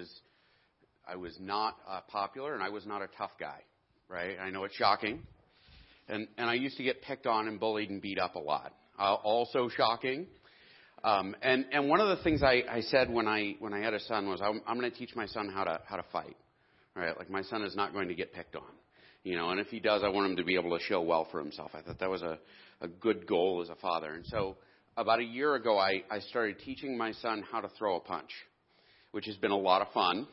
was I was not uh, popular and I was not a tough guy, right? I know it's shocking, and and I used to get picked on and bullied and beat up a lot. Uh, also shocking. Um, and and one of the things I, I said when I when I had a son was I'm, I'm going to teach my son how to how to fight, right? Like my son is not going to get picked on, you know. And if he does, I want him to be able to show well for himself. I thought that was a a good goal as a father. And so about a year ago, I I started teaching my son how to throw a punch, which has been a lot of fun.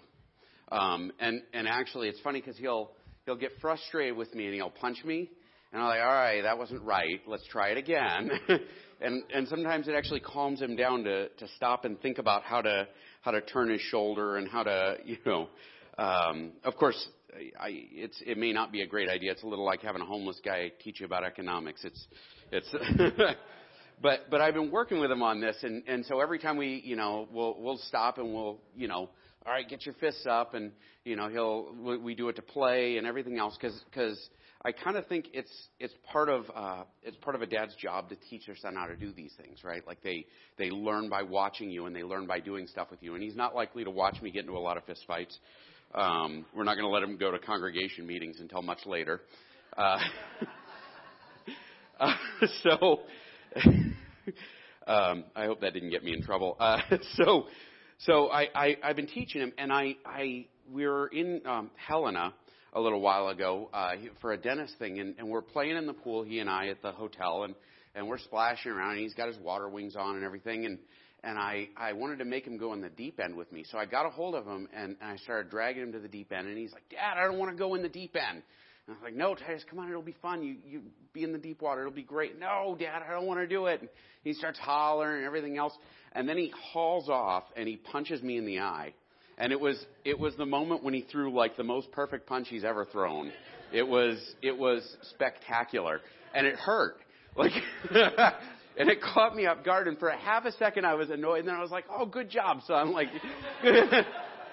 Um, and and actually, it's funny because he'll he'll get frustrated with me and he'll punch me, and I'm like, all right, that wasn't right. Let's try it again. and and sometimes it actually calms him down to to stop and think about how to how to turn his shoulder and how to you know um of course I, it's it may not be a great idea. It's a little like having a homeless guy teach you about economics. It's it's but but I've been working with him on this and and so every time we you know we'll we'll stop and we'll you know all right get your fists up and you know he'll we, do it to play and everything else because because I kind of think it's it's part of uh, it's part of a dad's job to teach their son how to do these things, right? Like they they learn by watching you and they learn by doing stuff with you. And he's not likely to watch me get into a lot of fist fights. Um, we're not going to let him go to congregation meetings until much later. Uh, uh, so um, I hope that didn't get me in trouble. Uh, so so I, I I've been teaching him, and I I we're in um, Helena a little while ago uh, for a dentist thing, and, and we're playing in the pool, he and I, at the hotel, and and we're splashing around, and he's got his water wings on and everything, and and I I wanted to make him go in the deep end with me, so I got a hold of him and, and I started dragging him to the deep end, and he's like, Dad, I don't want to go in the deep end. And I was like, No, Titus, come on, it'll be fun. You you be in the deep water, it'll be great. No, Dad, I don't want to do it. And he starts hollering and everything else, and then he hauls off and he punches me in the eye and it was it was the moment when he threw like the most perfect punch he's ever thrown. It was it was spectacular, and it hurt. Like, and it caught me off guard. And for a half a second, I was annoyed, and then I was like, "Oh, good job, son!" Like,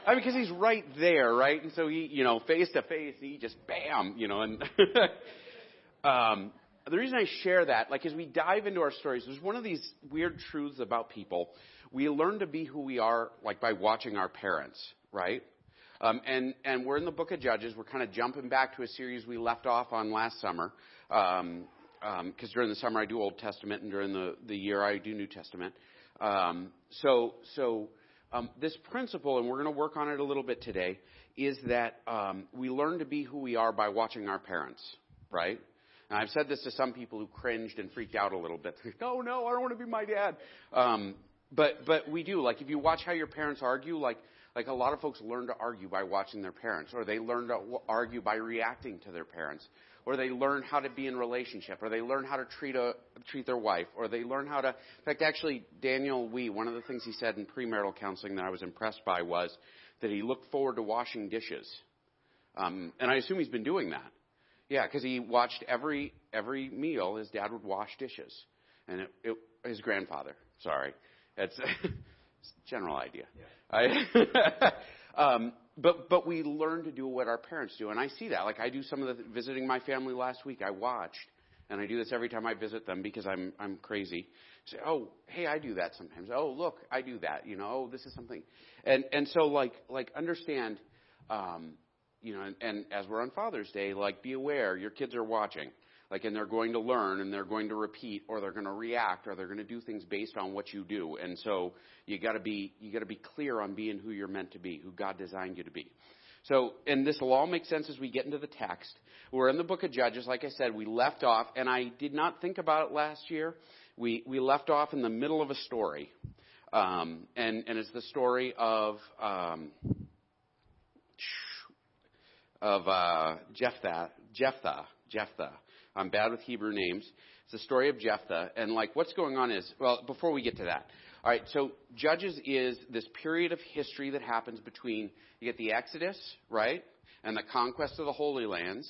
I mean, because he's right there, right? And so he, you know, face to face, he just bam, you know, and. um, the reason I share that, like as we dive into our stories, there's one of these weird truths about people we learn to be who we are like by watching our parents, right? Um, and and we're in the book of Judges. We're kind of jumping back to a series we left off on last summer. Because um, um, during the summer I do Old Testament, and during the the year I do New Testament. Um, so so um, this principle, and we're going to work on it a little bit today, is that um, we learn to be who we are by watching our parents, right? And I've said this to some people who cringed and freaked out a little bit. oh no, I don't want to be my dad. Um, but but we do. Like if you watch how your parents argue, like like a lot of folks learn to argue by watching their parents, or they learn to argue by reacting to their parents, or they learn how to be in relationship, or they learn how to treat a treat their wife, or they learn how to. In fact, actually, Daniel Wee, one of the things he said in premarital counseling that I was impressed by was that he looked forward to washing dishes, um, and I assume he's been doing that. Yeah, because he watched every every meal. His dad would wash dishes, and it, it, his grandfather. Sorry, that's a general idea. Yeah. I, um, but but we learn to do what our parents do, and I see that. Like I do some of the visiting my family last week. I watched, and I do this every time I visit them because I'm I'm crazy. Say, oh, hey, I do that sometimes. Oh, look, I do that. You know, oh, this is something, and and so like like understand, um, you know, and, and as we're on Father's Day, like be aware your kids are watching like and they're going to learn and they're going to repeat or they're going to react or they're going to do things based on what you do. And so you got to be you got to be clear on being who you're meant to be who god designed you to be. So and this will all make sense as we get into the text. We're in the book of judges. Like i said we left off and i did not think about it last year. We we left off in the middle of a story. Um, and and it's the story of um, of uh, Jephthah, Jephthah, Jephthah, I'm bad with Hebrew names. It's the story of Jephthah. And like what's going on is, well, before we get to that. All right, so Judges is this period of history that happens between, you get the Exodus, right? And the conquest of the Holy Lands.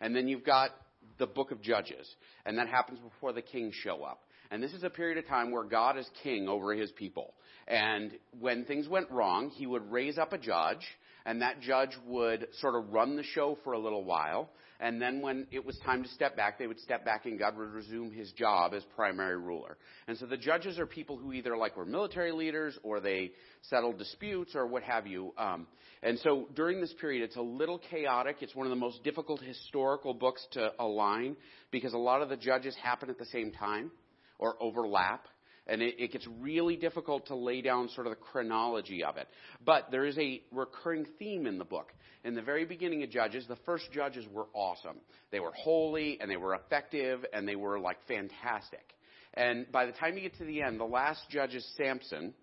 And then you've got the book of Judges. And that happens before the kings show up. And this is a period of time where God is king over his people. And when things went wrong, he would raise up a judge, and that judge would sort of run the show for a little while. And then when it was time to step back, they would step back and God would resume his job as primary ruler. And so the judges are people who either like were military leaders or they settled disputes or what have you. Um, and so during this period, it's a little chaotic. It's one of the most difficult historical books to align because a lot of the judges happen at the same time or overlap and it, it, gets really difficult to lay down sort of the chronology of it. But there is a recurring theme in the book. In the very beginning of Judges, the first judges were awesome. They were holy and they were effective and they were like fantastic. And by the time you get to the end, the last judge is Samson.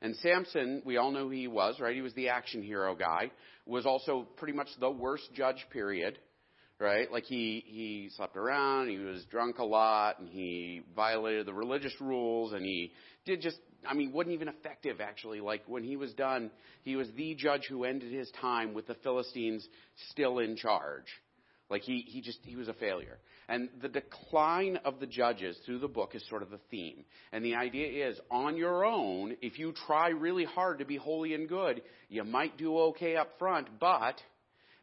And Samson, we all know who he was, right? He was the action hero guy. Was also pretty much the worst judge, period right? Like he he slept around, he was drunk a lot, and he violated the religious rules, and he did just I mean, wasn't even effective actually. Like when he was done, he was the judge who ended his time with the Philistines still in charge. Like he he just he was a failure. And the decline of the judges through the book is sort of the theme. And the idea is on your own, if you try really hard to be holy and good, you might do okay up front, but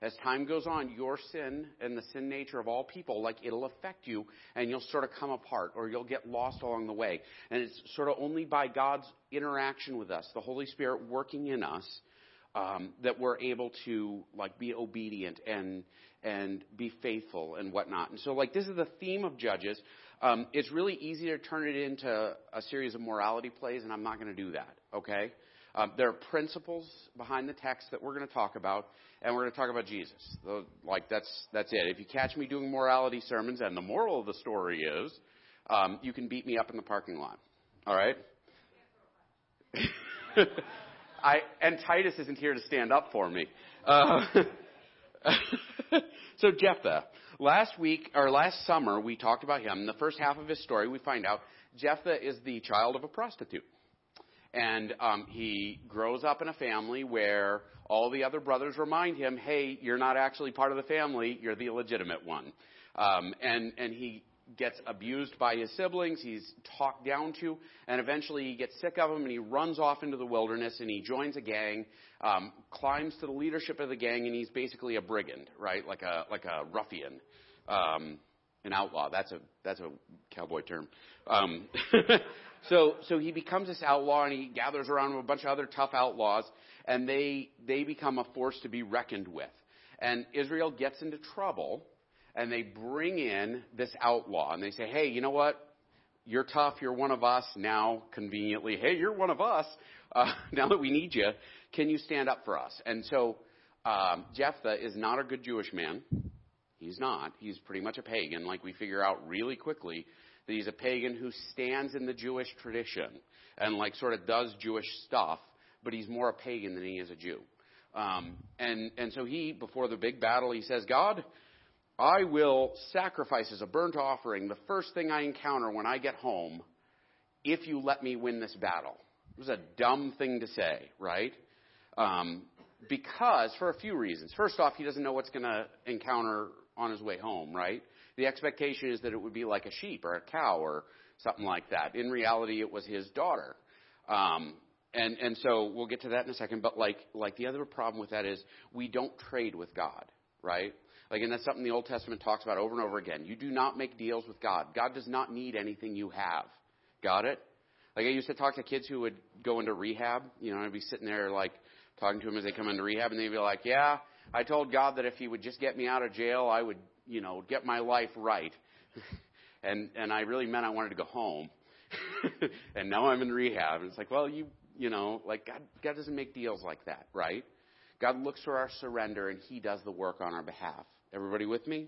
as time goes on, your sin and the sin nature of all people, like it'll affect you and you'll sort of come apart or you'll get lost along the way. And it's sort of only by God's interaction with us, the Holy Spirit working in us, um, that we're able to like be obedient and and be faithful and whatnot. And so like this is the theme of Judges. Um, it's really easy to turn it into a series of morality plays, and I'm not going to do that. Okay. Um, there are principles behind the text that we're going to talk about, and we're going to talk about Jesus. Like that's that's it. If you catch me doing morality sermons, and the moral of the story is, um, you can beat me up in the parking lot. All right. I and Titus isn't here to stand up for me. Uh, so Jephthah. Last week or last summer, we talked about him. In the first half of his story, we find out Jephthah is the child of a prostitute. And um, he grows up in a family where all the other brothers remind him, hey, you're not actually part of the family, you're the illegitimate one. Um, and, and he gets abused by his siblings, he's talked down to, and eventually he gets sick of them and he runs off into the wilderness and he joins a gang, um, climbs to the leadership of the gang, and he's basically a brigand, right? Like a, like a ruffian. Um, an outlaw. That's a that's a cowboy term. Um, So, so he becomes this outlaw and he gathers around with a bunch of other tough outlaws and they, they become a force to be reckoned with. And Israel gets into trouble and they bring in this outlaw and they say, hey, you know what? You're tough. You're one of us. Now, conveniently, hey, you're one of us. Uh, now that we need you, can you stand up for us? And so, um, Jephthah is not a good Jewish man. He's not. He's pretty much a pagan, like we figure out really quickly that he's a pagan who stands in the Jewish tradition and like sort of does Jewish stuff, but he's more a pagan than he is a Jew. Um, and and so he, before the big battle, he says, God, I will sacrifice as a burnt offering the first thing I encounter when I get home, if you let me win this battle. It was a dumb thing to say, right? Um, because for a few reasons. First off, he doesn't know what's going to encounter on his way home, right? The expectation is that it would be like a sheep or a cow or something like that. In reality, it was his daughter. Um, and and so we'll get to that in a second. But like like the other problem with that is we don't trade with God, right? Like, and that's something the Old Testament talks about over and over again. You do not make deals with God. God does not need anything you have. Got it? Like I used to talk to kids who would go into rehab. You know, I'd be sitting there like talking to them as they come into rehab, and they'd be like, "Yeah, I told God that if He would just get me out of jail, I would you know, get my life right. and and I really meant I wanted to go home. and now I'm in rehab. And it's like, well, you you know, like God God doesn't make deals like that, right? God looks for our surrender and he does the work on our behalf. Everybody with me?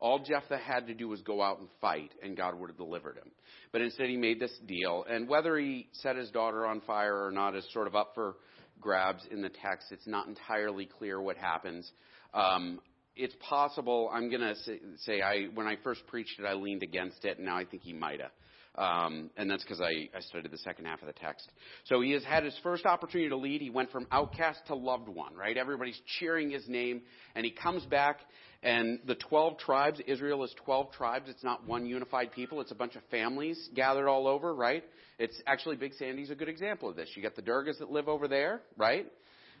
All Jephthah had to do was go out and fight, and God would have delivered him. But instead, he made this deal. And whether he set his daughter on fire or not is sort of up for grabs in the text. It's not entirely clear what happens. Um, it's possible. I'm to say, I when I first preached it, I leaned against it, and now I think he might have. Um, and that's because I, I studied the second half of the text. So he has had his first opportunity to lead. He went from outcast to loved one, right? Everybody's cheering his name. And he comes back, and the 12 tribes, Israel is 12 tribes. It's not one unified people, it's a bunch of families gathered all over, right? It's actually Big Sandy's a good example of this. You got the Durgas that live over there, right?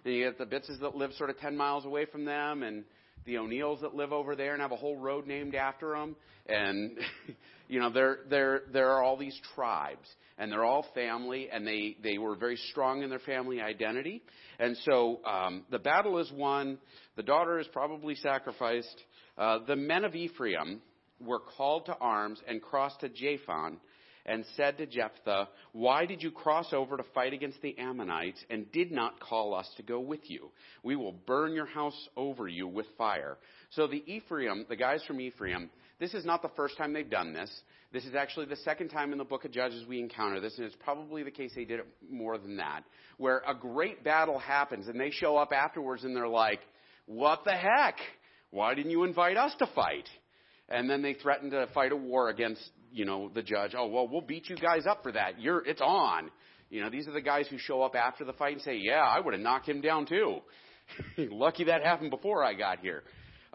And you got the Bitzes that live sort of 10 miles away from them, and the O'Neills that live over there and have a whole road named after them. And, you know, there, there, there are all these tribes and they're all family and they, they were very strong in their family identity. And so, um, the battle is won. The daughter is probably sacrificed. Uh, the men of Ephraim were called to arms and crossed to Japhon and said to Jephthah, Why did you cross over to fight against the Ammonites and did not call us to go with you? We will burn your house over you with fire. So the Ephraim, the guys from Ephraim, this is not the first time they've done this. This is actually the second time in the book of Judges we encounter this, and it's probably the case they did it more than that, where a great battle happens and they show up afterwards and they're like, What the heck? Why didn't you invite us to fight? And then they threaten to fight a war against you know, the judge, oh, well, we'll beat you guys up for that. You're, it's on. You know, these are the guys who show up after the fight and say, yeah, I would have knocked him down too. Lucky that happened before I got here.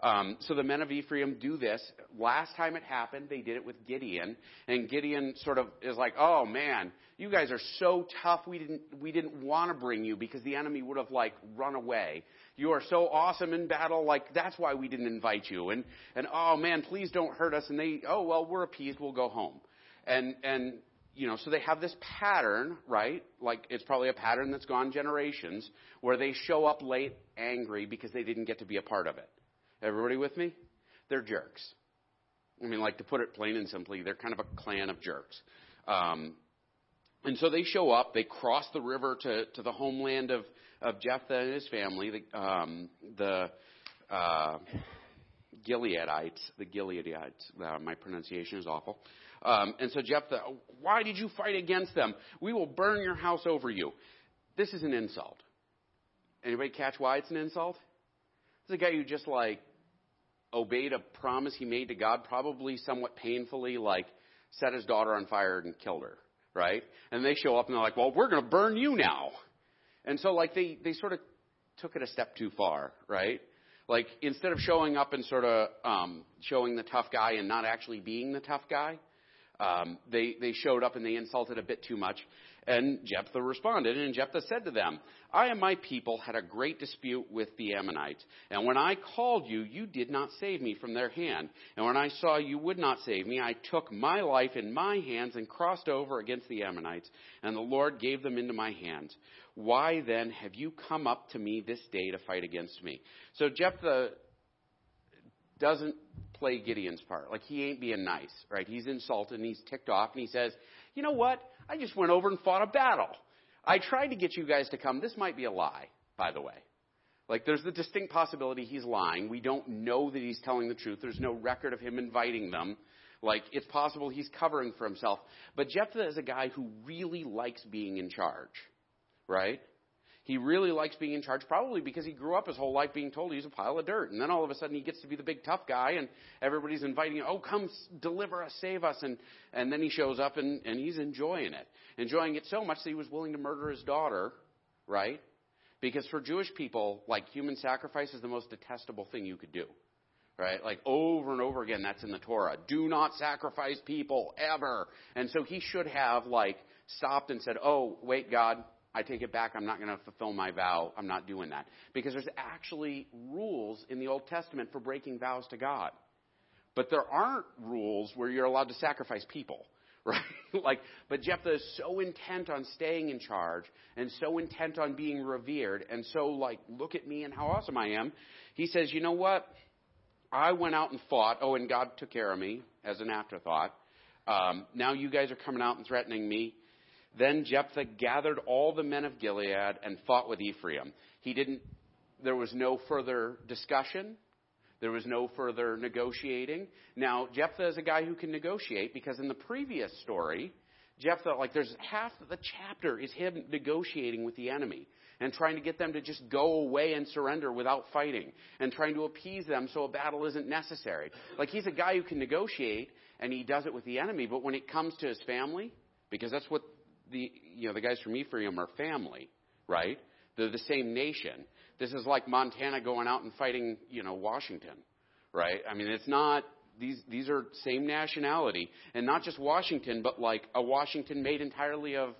Um, so the men of Ephraim do this. Last time it happened, they did it with Gideon, and Gideon sort of is like, "Oh man, you guys are so tough. We didn't we didn't want to bring you because the enemy would have like run away. You are so awesome in battle, like that's why we didn't invite you. And and oh man, please don't hurt us. And they, oh well, we're appeased. We'll go home. And and you know, so they have this pattern, right? Like it's probably a pattern that's gone generations, where they show up late, angry because they didn't get to be a part of it. Everybody with me? They're jerks. I mean, like to put it plain and simply, they're kind of a clan of jerks. Um, and so they show up. They cross the river to to the homeland of of Jephthah and his family, the, um, the uh, Gileadites, the Gileadites. Uh, my pronunciation is awful. Um, and so Jephthah, why did you fight against them? We will burn your house over you. This is an insult. Anybody catch why it's an insult? This is a guy who just like obeyed a promise he made to God, probably somewhat painfully, like set his daughter on fire and killed her, right? And they show up and they're like, well, we're going to burn you now. And so, like, they, they sort of took it a step too far, right? Like, instead of showing up and sort of um, showing the tough guy and not actually being the tough guy, um, they, they showed up and they insulted a bit too much. And Jephthah responded, and Jephthah said to them, I and my people had a great dispute with the Ammonites. And when I called you, you did not save me from their hand. And when I saw you would not save me, I took my life in my hands and crossed over against the Ammonites. And the Lord gave them into my hands. Why then have you come up to me this day to fight against me? So Jephthah doesn't play Gideon's part. Like he ain't being nice, right? He's insulted and he's ticked off and he says, you know what? I just went over and fought a battle. I tried to get you guys to come. This might be a lie, by the way. Like there's the distinct possibility he's lying. We don't know that he's telling the truth. There's no record of him inviting them. Like it's possible he's covering for himself. But Jephthah is a guy who really likes being in charge right? He really likes being in charge, probably because he grew up his whole life being told he's a pile of dirt. And then all of a sudden he gets to be the big tough guy, and everybody's inviting him, oh, come deliver us, save us. And, and then he shows up and, and he's enjoying it. Enjoying it so much that he was willing to murder his daughter, right? Because for Jewish people, like human sacrifice is the most detestable thing you could do. Right? Like over and over again, that's in the Torah. Do not sacrifice people ever. And so he should have like stopped and said, Oh, wait, God, I take it back. I'm not going to fulfill my vow. I'm not doing that. Because there's actually rules in the Old Testament for breaking vows to God. But there aren't rules where you're allowed to sacrifice people, right? like, but Jephthah is so intent on staying in charge and so intent on being revered and so like, look at me and how awesome I am. He says, you know what? I went out and fought. Oh, and God took care of me as an afterthought. Um, now you guys are coming out and threatening me. Then Jephthah gathered all the men of Gilead and fought with Ephraim. He didn't, there was no further discussion. There was no further negotiating. Now, Jephthah is a guy who can negotiate because in the previous story, Jephthah, like there's half of the chapter is him negotiating with the enemy. and trying to get them to just go away and surrender without fighting and trying to appease them so a battle isn't necessary. Like he's a guy who can negotiate and he does it with the enemy, but when it comes to his family, because that's what the you know the guys from Ephraim are family, right? They're the same nation. This is like Montana going out and fighting, you know, Washington, right? I mean, it's not these these are same nationality, and not just Washington, but like a Washington made entirely of,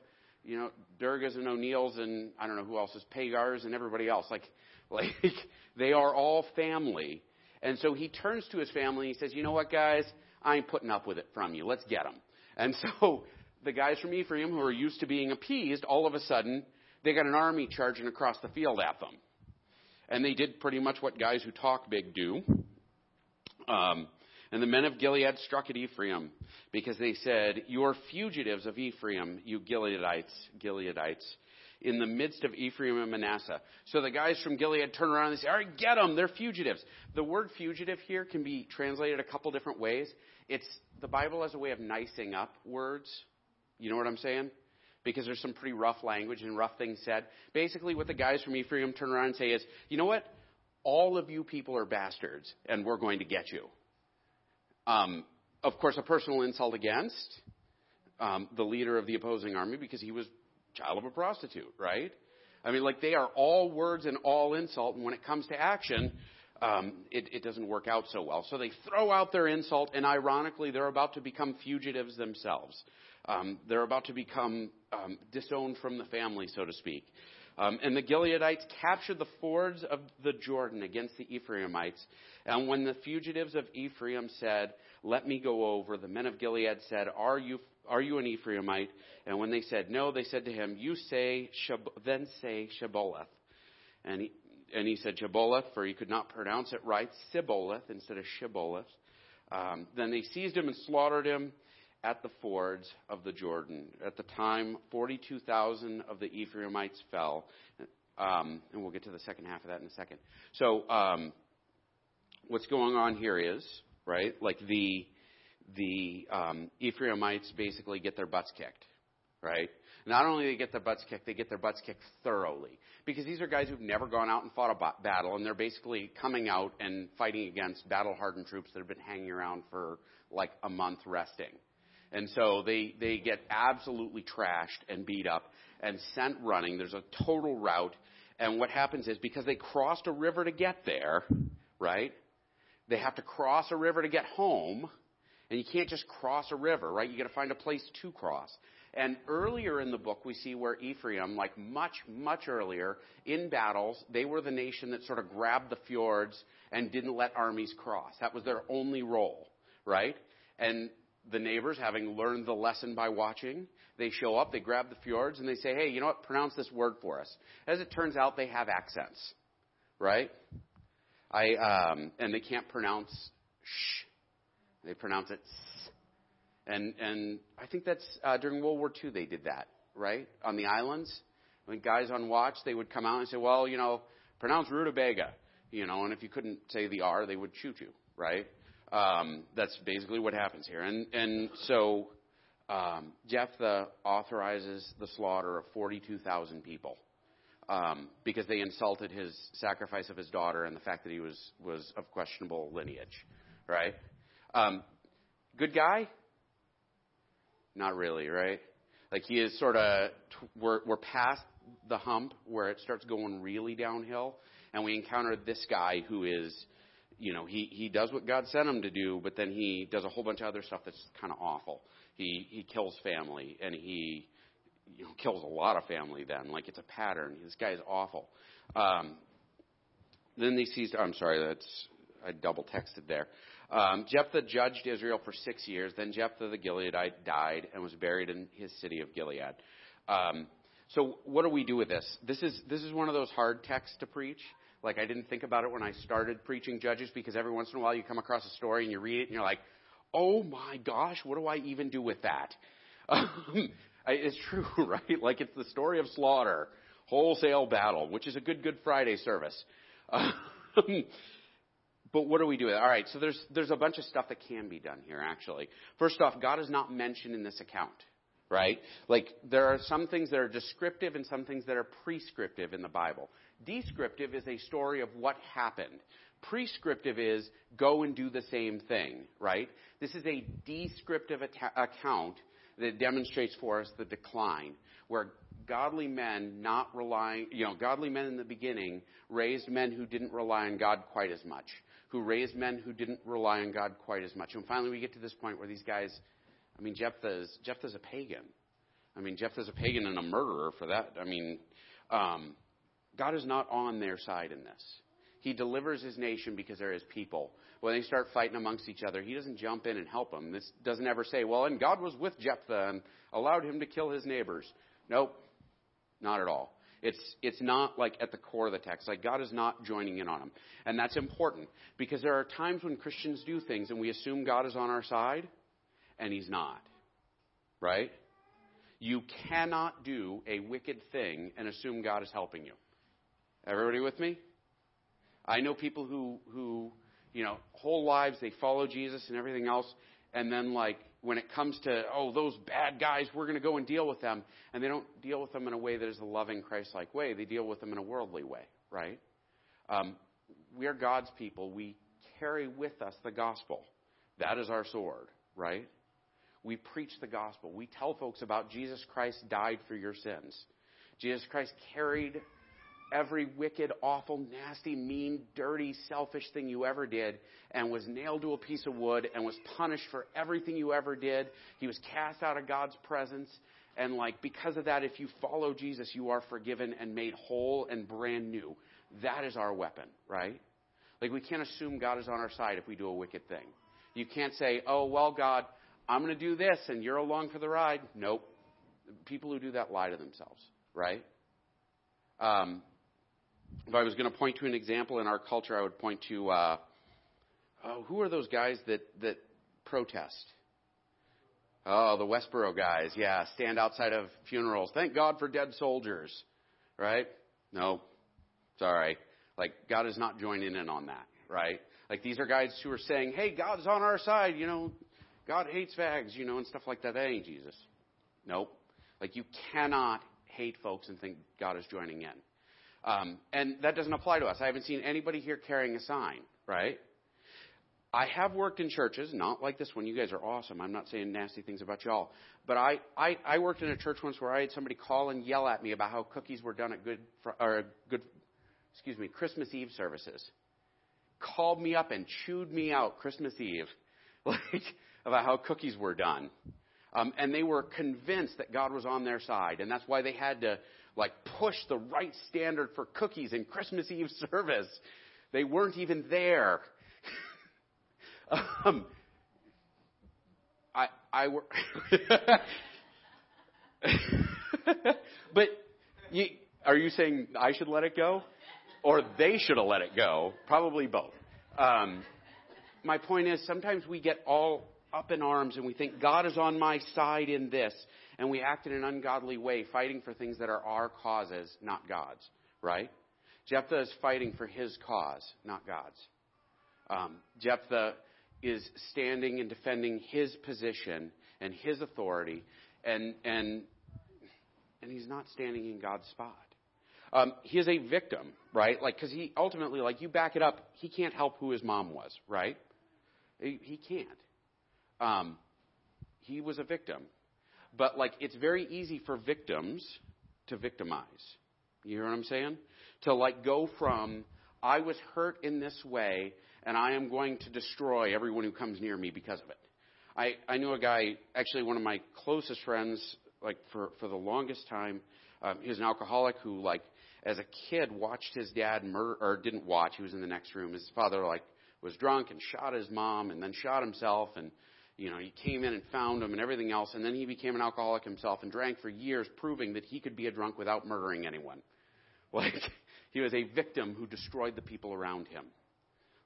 you know, Durgas and O'Neills and I don't know who else is Pagars and everybody else. Like, like they are all family. And so he turns to his family and he says, "You know what, guys? I ain't putting up with it from you. Let's get them." And so the guys from Ephraim, who are used to being appeased, all of a sudden they got an army charging across the field at them. And they did pretty much what guys who talk big do. Um, and the men of Gilead struck at Ephraim because they said, You are fugitives of Ephraim, you Gileadites, Gileadites, in the midst of Ephraim and Manasseh. So the guys from Gilead turn around and say, All right, get them. They're fugitives. The word fugitive here can be translated a couple different ways. It's the Bible has a way of nicing up words. You know what I'm saying? Because there's some pretty rough language and rough things said. Basically, what the guys from Ephraim turn around and say is, You know what? All of you people are bastards, and we're going to get you. Um, of course, a personal insult against um, the leader of the opposing army because he was child of a prostitute, right? I mean, like they are all words and all insult, and when it comes to action, um, it, it doesn't work out so well. So they throw out their insult, and ironically, they're about to become fugitives themselves. Um, they're about to become um, disowned from the family, so to speak. Um, and the Gileadites captured the fords of the Jordan against the Ephraimites. And when the fugitives of Ephraim said, Let me go over, the men of Gilead said, Are you, are you an Ephraimite? And when they said no, they said to him, You say, then say Shibboleth. And he, and he said Shibboleth, for he could not pronounce it right, Sibboleth instead of Shibboleth. Um, then they seized him and slaughtered him at the fords of the Jordan. At the time, 42,000 of the Ephraimites fell. Um, and we'll get to the second half of that in a second. So, um, what's going on here is, right, like the, the um, Ephraimites basically get their butts kicked, right? Not only do they get their butts kicked, they get their butts kicked thoroughly. Because these are guys who've never gone out and fought a battle, and they're basically coming out and fighting against battle hardened troops that have been hanging around for like a month resting. And so they, they get absolutely trashed and beat up and sent running. There's a total rout. And what happens is because they crossed a river to get there, right? They have to cross a river to get home. And you can't just cross a river, right? You got to find a place to cross. And earlier in the book, we see where Ephraim, like much, much earlier, in battles, they were the nation that sort of grabbed the fjords and didn't let armies cross. That was their only role, right? And the neighbors, having learned the lesson by watching, they show up, they grab the fjords, and they say, hey, you know what? Pronounce this word for us. As it turns out, they have accents, right? I um, and they can't pronounce sh. They pronounce it s. And and I think that's uh, during World War II they did that, right? On the islands, when guys on watch, they would come out and say, well, you know, pronounce rutabaga, you know, and if you couldn't say the R, they would shoot you, right? Um, that's basically what happens here. And, and so um, Jephthah authorizes the slaughter of 42,000 people um, because they insulted his sacrifice of his daughter and the fact that he was, was of questionable lineage, right? Um, good guy? Not really, right? Like he is sort of, we're, we're past the hump where it starts going really downhill, and we encounter this guy who is you know, he, he does what God sent him to do, but then he does a whole bunch of other stuff that's kind of awful. He, he kills family and he, you know, kills a lot of family then. Like it's a pattern. This guy is awful. Um, then they seized, I'm sorry, that's, I double texted there. Um, Jephthah judged Israel for six years. Then Jephthah the Gileadite died and was buried in his city of Gilead. Um, so what do we do with this? This is this is one of those hard texts to preach like I didn't think about it when I started preaching Judges because every once in a while you come across a story and you read it and you're like, oh my gosh, what do I even do with that? Um, it's true, right? Like it's the story of slaughter, wholesale battle, which is a good Good Friday service. Um, but what do we do with it? All right, so there's there's a bunch of stuff that can be done here. Actually, first off, God is not mentioned in this account, right? Like there are some things that are descriptive and some things that are prescriptive in the Bible. Descriptive is a story of what happened. Prescriptive is go and do the same thing, right? This is a descriptive account that demonstrates for us the decline, where godly men not relying, you know, godly men in the beginning raised men who didn't rely on God quite as much, who raised men who didn't rely on God quite as much. And finally we get to this point where these guys, I mean, Jephthah is, Jephthah's a pagan. I mean, Jephthah's a pagan and a murderer for that. I mean, um, God is not on their side in this. He delivers his nation because they're his people. When they start fighting amongst each other, he doesn't jump in and help them. This doesn't ever say, well, and God was with Jephthah and allowed him to kill his neighbors. Nope. Not at all. It's, it's not like at the core of the text. Like God is not joining in on them. And that's important because there are times when Christians do things and we assume God is on our side and he's not. Right? You cannot do a wicked thing and assume God is helping you. Everybody with me? I know people who, who, you know, whole lives they follow Jesus and everything else, and then like when it comes to, oh, those bad guys, we're going to go and deal with them. And they don't deal with them in a way that is a loving, Christ like way. They deal with them in a worldly way, right? Um, we are God's people. We carry with us the gospel. That is our sword, right? We preach the gospel. We tell folks about Jesus Christ died for your sins. Jesus Christ carried every wicked, awful, nasty, mean, dirty, selfish thing you ever did and was nailed to a piece of wood and was punished for everything you ever did. He was cast out of God's presence. And like, because of that, if you follow Jesus, you are forgiven and made whole and brand new. That is our weapon, right? Like, we can't assume God is on our side if we do a wicked thing. You can't say, oh, well, God, I'm going to do this and you're along for the ride. Nope. People who do that lie to themselves, right? Um, if I was going to point to an example in our culture, I would point to uh, oh, who are those guys that that protest? Oh, the Westboro guys. Yeah, stand outside of funerals. Thank God for dead soldiers. Right? No, sorry. Like God is not joining in on that. Right? Like these are guys who are saying, "Hey, God's on our side." You know, God hates fags. You know, and stuff like that. That ain't Jesus. Nope. Like you cannot hate folks and think God is joining in. Um, and that doesn't apply to us. I haven't seen anybody here carrying a sign, right? I have worked in churches, not like this one. You guys are awesome. I'm not saying nasty things about y'all. But I, I, I worked in a church once where I had somebody call and yell at me about how cookies were done at good, or good, excuse me, Christmas Eve services. Called me up and chewed me out Christmas Eve, like, about how cookies were done. Um, and they were convinced that God was on their side. And that's why they had to like push the right standard for cookies in Christmas Eve service. They weren't even there. um, I I were, but you, are you saying I should let it go, or they should have let it go? Probably both. Um, my point is, sometimes we get all up in arms and we think God is on my side in this, and we act in an ungodly way, fighting for things that are our causes, not God's, right? Jephthah is fighting for his cause, not God's. Um, Jephthah is standing and defending his position and his authority, and and and he's not standing in God's spot. Um, he is a victim, right? Like, because he ultimately, like, you back it up, he can't help who his mom was, right? He, he can't. Um, he was a victim. But like it's very easy for victims to victimize. You hear what I'm saying? To like go from I was hurt in this way and I am going to destroy everyone who comes near me because of it. I, I knew a guy, actually one of my closest friends, like for, for the longest time, um, he was an alcoholic who like as a kid watched his dad murder or didn't watch, he was in the next room. His father like was drunk and shot his mom and then shot himself and you know, he came in and found him and everything else, and then he became an alcoholic himself and drank for years, proving that he could be a drunk without murdering anyone. Like, he was a victim who destroyed the people around him.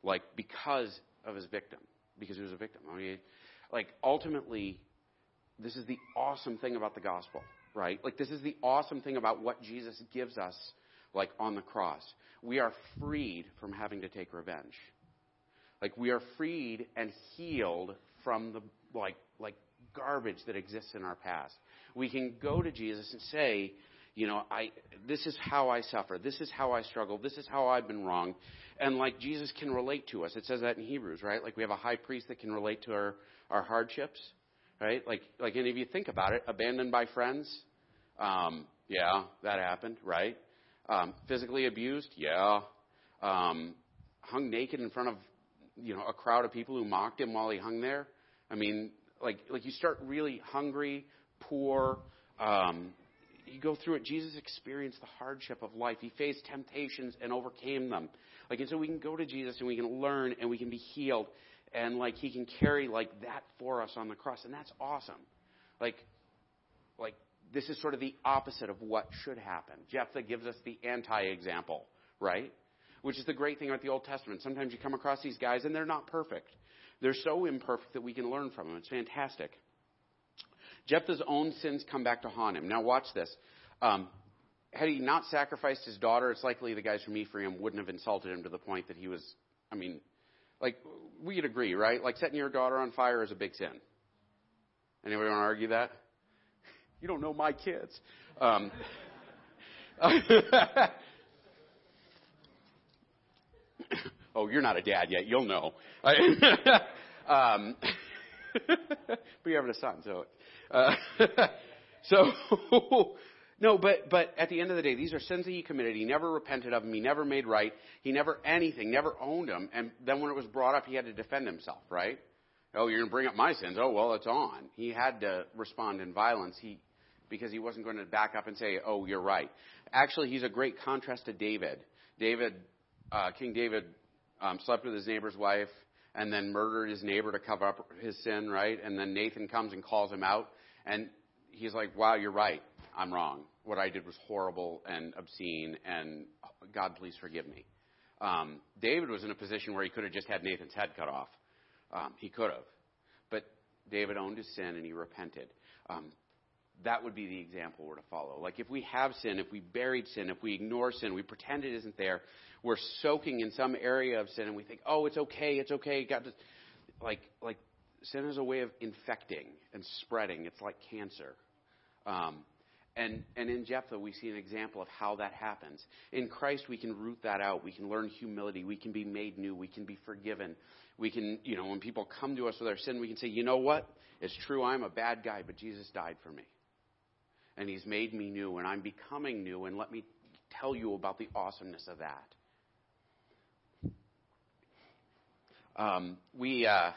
Like, because of his victim. Because he was a victim. I mean, like, ultimately, this is the awesome thing about the gospel, right? Like, this is the awesome thing about what Jesus gives us, like, on the cross. We are freed from having to take revenge. Like, we are freed and healed from the like like garbage that exists in our past. We can go to Jesus and say, you know, I, this is how I suffer. This is how I struggle. This is how I've been wrong. And like Jesus can relate to us. It says that in Hebrews, right? Like we have a high priest that can relate to our, our hardships, right? Like, like any of you think about it, abandoned by friends. Um, yeah, that happened, right? Um, physically abused, yeah. Um, hung naked in front of, you know, a crowd of people who mocked him while he hung there. I mean, like, like you start really hungry, poor, um, you go through it. Jesus experienced the hardship of life. He faced temptations and overcame them. Like, and so we can go to Jesus and we can learn and we can be healed. And like, he can carry like that for us on the cross. And that's awesome. Like, like, this is sort of the opposite of what should happen. Jephthah gives us the anti-example, right? Which is the great thing about the Old Testament. Sometimes you come across these guys and they're not perfect. They're so imperfect that we can learn from them. It's fantastic. Jephthah's own sins come back to haunt him. Now, watch this. Um, had he not sacrificed his daughter, it's likely the guys from Ephraim wouldn't have insulted him to the point that he was, I mean, like, we'd agree, right? Like, setting your daughter on fire is a big sin. Anybody want to argue that? You don't know my kids. Um, oh, you're not a dad yet. You'll know. um, but you're having a son, so uh, so, no, but, but at the end of the day, these are sins that he committed. He never repented of them. He never made right. He never anything, never owned them. And then when it was brought up, he had to defend himself, right? Oh, you're going to bring up my sins. Oh, well, it's on. He had to respond in violence. He, because he wasn't going to back up and say, oh, you're right. Actually, he's a great contrast to David. David, uh, King David, um, slept with his neighbor's wife and then murdered his neighbor to cover up his sin, right? And then Nathan comes and calls him out. And he's like, wow, you're right. I'm wrong. What I did was horrible and obscene, and God, please forgive me. Um, David was in a position where he could have just had Nathan's head cut off. Um, he could have. But David owned his sin and he repented. Um, that would be the example we're to follow. Like if we have sin, if we buried sin, if we ignore sin, we pretend it isn't there, we're soaking in some area of sin and we think, oh, it's okay, it's okay. God, just, like like sin is a way of infecting and spreading. It's like cancer. Um, and, and in Jephthah, we see an example of how that happens. In Christ, we can root that out. We can learn humility. We can be made new. We can be forgiven. We can, you know, when people come to us with our sin, we can say, you know what? It's true, I'm a bad guy, but Jesus died for me. And He's made me new, and I'm becoming new, and let me tell you about the awesomeness of that. Um, we, uh,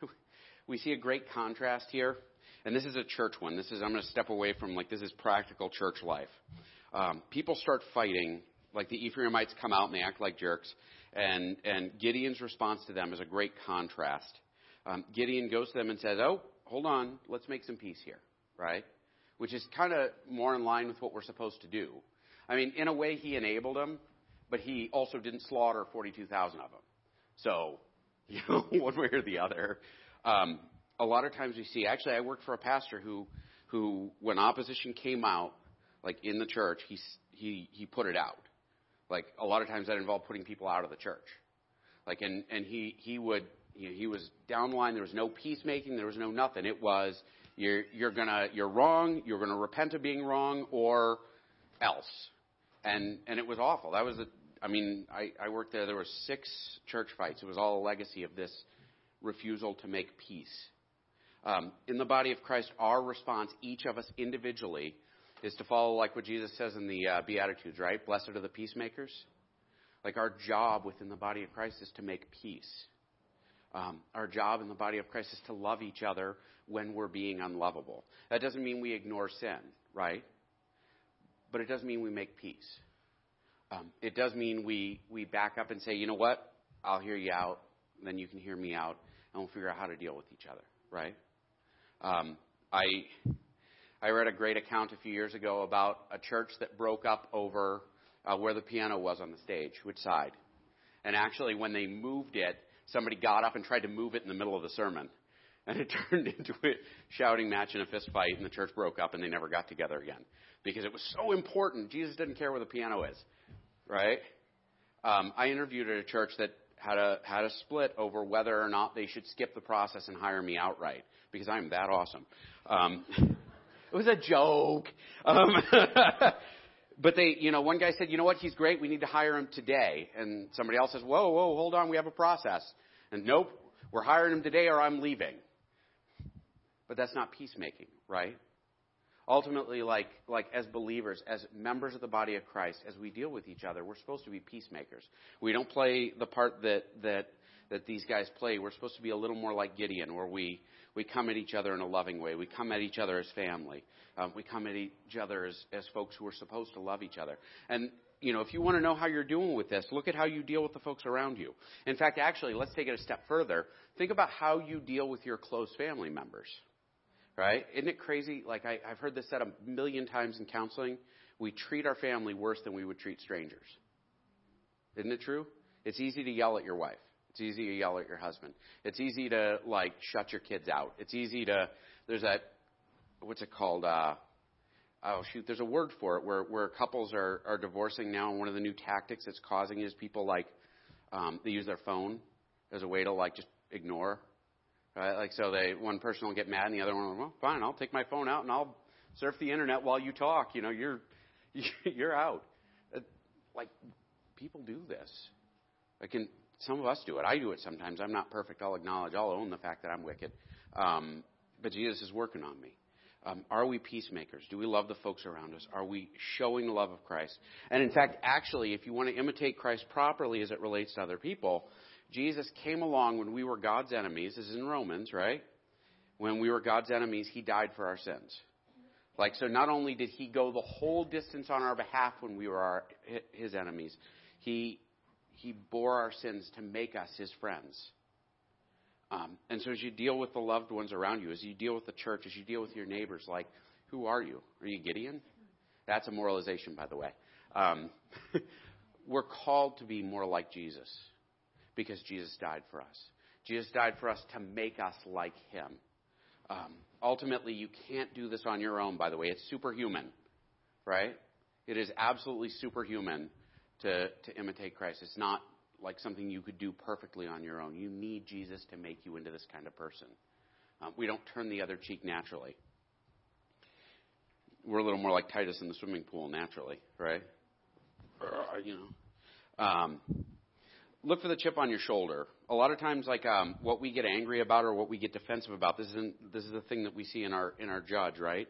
we see a great contrast here. And this is a church one. This is, I'm going to step away from like, this is practical church life. Um, people start fighting, like the Ephraimites come out and they act like jerks. And, and Gideon's response to them is a great contrast. Um, Gideon goes to them and says, Oh, hold on, let's make some peace here, right? Which is kind of more in line with what we're supposed to do. I mean, in a way, he enabled them, but he also didn't slaughter 42,000 of them. So, you know, one way or the other. Um, a lot of times we see, actually, I worked for a pastor who, who when opposition came out, like in the church, he, he, he put it out. Like a lot of times that involved putting people out of the church. Like, and, and he, he would, you know, he was down the line. There was no peacemaking. There was no nothing. It was, you're, you're gonna, you're wrong. You're gonna repent of being wrong or else. And, and it was awful. That was a, I mean, I, I worked there. There were six church fights. It was all a legacy of this refusal to make peace. Um, in the body of Christ, our response, each of us individually, is to follow like what Jesus says in the uh, Beatitudes, right? Blessed are the peacemakers. Like our job within the body of Christ is to make peace. Um, our job in the body of Christ is to love each other when we're being unlovable. That doesn't mean we ignore sin, right? But it does mean we make peace. Um, it does mean we, we back up and say, you know what? I'll hear you out, then you can hear me out, and we'll figure out how to deal with each other, right? Um, I I read a great account a few years ago about a church that broke up over uh, where the piano was on the stage, which side. And actually, when they moved it, somebody got up and tried to move it in the middle of the sermon. And it turned into a shouting match and a fist fight, and the church broke up, and they never got together again. Because it was so important. Jesus didn't care where the piano is, right? Um, I interviewed at a church that had a had a split over whether or not they should skip the process and hire me outright because I'm that awesome. Um, It was a joke. Um, but they, you know, one guy said, you know what, he's great. We need to hire him today. And somebody else says, whoa, whoa, hold on. We have a process. And nope, we're hiring him today or I'm leaving. But that's not peacemaking, right? Ultimately, like, like as believers, as members of the body of Christ, as we deal with each other, we're supposed to be peacemakers. We don't play the part that, that, that these guys play. We're supposed to be a little more like Gideon, where we, we come at each other in a loving way. We come at each other as family. Um, we come at each other as, as folks who are supposed to love each other. And, you know, if you want to know how you're doing with this, look at how you deal with the folks around you. In fact, actually, let's take it a step further. Think about how you deal with your close family members right? Isn't it crazy? Like I, I've heard this said a million times in counseling. We treat our family worse than we would treat strangers. Isn't it true? It's easy to yell at your wife. It's easy to yell at your husband. It's easy to like shut your kids out. It's easy to there's that what's it called? Uh, oh shoot, there's a word for it where where couples are are divorcing now, and one of the new tactics that's causing is people like um, they use their phone as a way to like just ignore Right? Like so, they one person will get mad, and the other one will, well, fine, I'll take my phone out and I'll surf the internet while you talk. You know, you're you're out. Like people do this. I can. Some of us do it. I do it sometimes. I'm not perfect. I'll acknowledge. I'll own the fact that I'm wicked. Um, but Jesus is working on me. Um, are we peacemakers? Do we love the folks around us? Are we showing the love of Christ? And in fact, actually, if you want to imitate Christ properly as it relates to other people, Jesus came along when we were God's enemies. This is in Romans, right? When we were God's enemies, he died for our sins. Like, so not only did he go the whole distance on our behalf when we were our, his enemies, he, he bore our sins to make us his friends. Um, and so as you deal with the loved ones around you, as you deal with the church, as you deal with your neighbors, like, who are you? Are you Gideon? That's a moralization, by the way. Um, we're called to be more like Jesus because Jesus died for us. Jesus died for us to make us like him. Um, ultimately, you can't do this on your own, by the way. It's superhuman, right? It is absolutely superhuman to, to imitate Christ. It's not like something you could do perfectly on your own. You need Jesus to make you into this kind of person. Um, we don't turn the other cheek naturally. We're a little more like Titus in the swimming pool naturally, right? You know. Um, look for the chip on your shoulder. A lot of times, like um, what we get angry about or what we get defensive about, this isn't this is the thing that we see in our in our judge, right?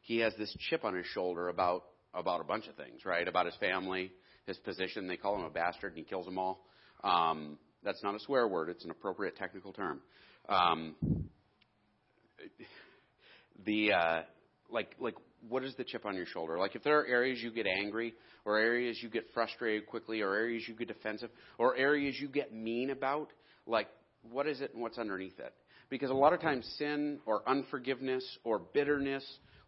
He has this chip on his shoulder about about a bunch of things, right? About his family, his position. They call him a bastard, and he kills them all. Um, that's not a swear word; it's an appropriate technical term. Um, the uh, like like what is the chip on your shoulder? Like if there are areas you get angry, or areas you get frustrated quickly, or areas you get defensive, or areas you get mean about, like what is it and what's underneath it? Because a lot of times sin or unforgiveness or bitterness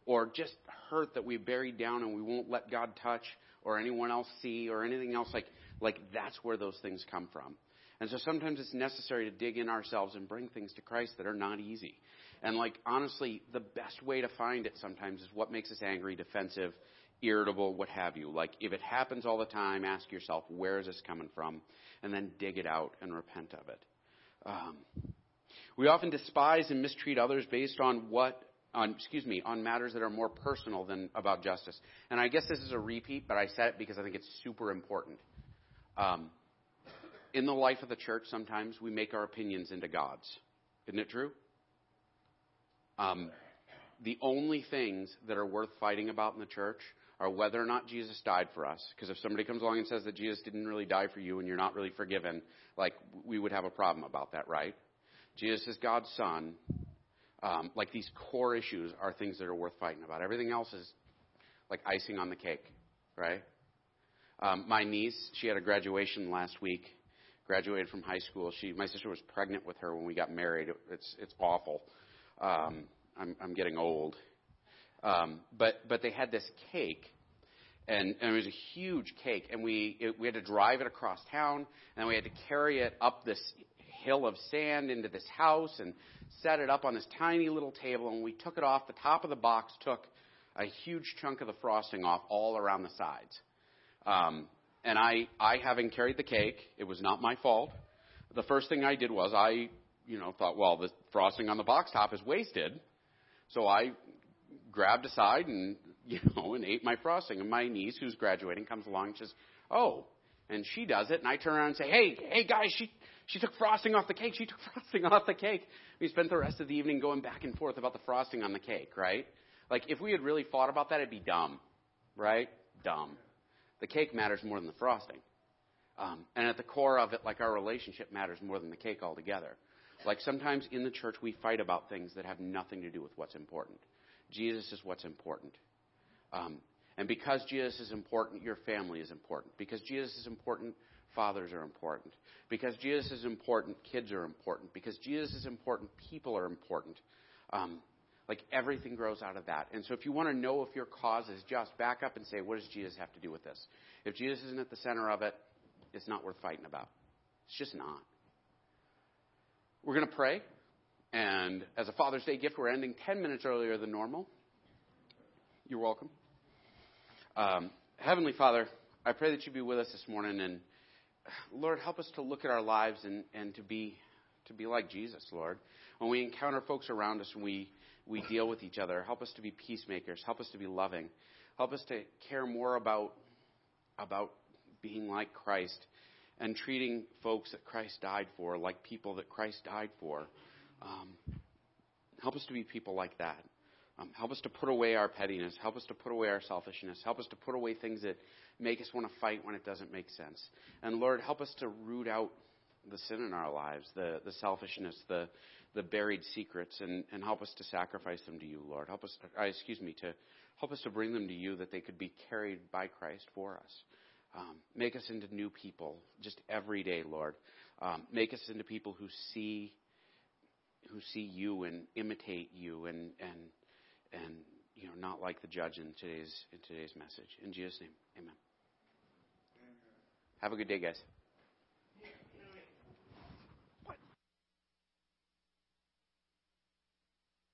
or just hurt that we buried down and we won't let God touch or anyone else see or anything else like like that's where those things come from. And so sometimes it's necessary to dig in ourselves and bring things to Christ that are not easy. And like honestly, the best way to find it sometimes is what makes us angry, defensive, irritable, what have you. Like if it happens all the time, ask yourself, where is this coming from? And then dig it out and repent of it. Um, we often despise and mistreat others based on what on excuse me on matters that are more personal than about justice. And I guess this is a repeat, but I said it because I think it's super important. Um, in the life of the church, sometimes we make our opinions into gods. Isn't it true? Um, the only things that are worth fighting about in the church are whether or not Jesus died for us. Because if somebody comes along and says that Jesus didn't really die for you and you're not really forgiven, like we would have a problem about that, right? Jesus is God's son. Um, like these core issues are things that are worth fighting about. Everything else is like icing on the cake, right? Um, my niece, she had a graduation last week, graduated from high school. She, my sister was pregnant with her when we got married. It's it's awful. Um, I'm I'm getting old. Um, but but they had this cake, and, and it was a huge cake, and we it, we had to drive it across town, and we had to carry it up this hill of sand into this house and set it up on this tiny little table, and we took it off. The top of the box took a huge chunk of the frosting off all around the sides. Um, and I, I having carried the cake, it was not my fault. The first thing I did was I, you know, thought, well, the frosting on the box top is wasted. So I grabbed aside and you know and ate my frosting. And my niece, who's graduating, comes along and says, "Oh," and she does it, and I turn around and say, "Hey, hey guys, she she took frosting off the cake. She took frosting off the cake." We spent the rest of the evening going back and forth about the frosting on the cake, right? Like if we had really thought about that, it'd be dumb, right? Dumb. The cake matters more than the frosting. Um, and at the core of it, like our relationship matters more than the cake altogether. Like sometimes in the church, we fight about things that have nothing to do with what's important. Jesus is what's important. Um, and because Jesus is important, your family is important. Because Jesus is important, fathers are important. Because Jesus is important, kids are important. Because Jesus is important, people are important. Um, like everything grows out of that. And so if you want to know if your cause is just, back up and say, what does Jesus have to do with this? If Jesus isn't at the center of it, it's not worth fighting about. It's just not. We're going to pray. And as a Father's Day gift, we're ending 10 minutes earlier than normal. You're welcome. Um, Heavenly Father, I pray that you be with us this morning. And Lord, help us to look at our lives and, and to, be, to be like Jesus, Lord. When we encounter folks around us and we, we deal with each other, help us to be peacemakers. Help us to be loving. Help us to care more about, about being like Christ and treating folks that Christ died for like people that Christ died for. Um, help us to be people like that. Um, help us to put away our pettiness. Help us to put away our selfishness. Help us to put away things that make us want to fight when it doesn't make sense. And Lord, help us to root out the sin in our lives, the, the selfishness, the, the buried secrets, and, and help us to sacrifice them to you, Lord. Help us, to, uh, excuse me, to help us to bring them to you that they could be carried by Christ for us. Um, make us into new people just every day, Lord. Um, make us into people who see who see you and imitate you and and and you know not like the judge in today's in today's message. In Jesus' name, Amen. Have a good day, guys.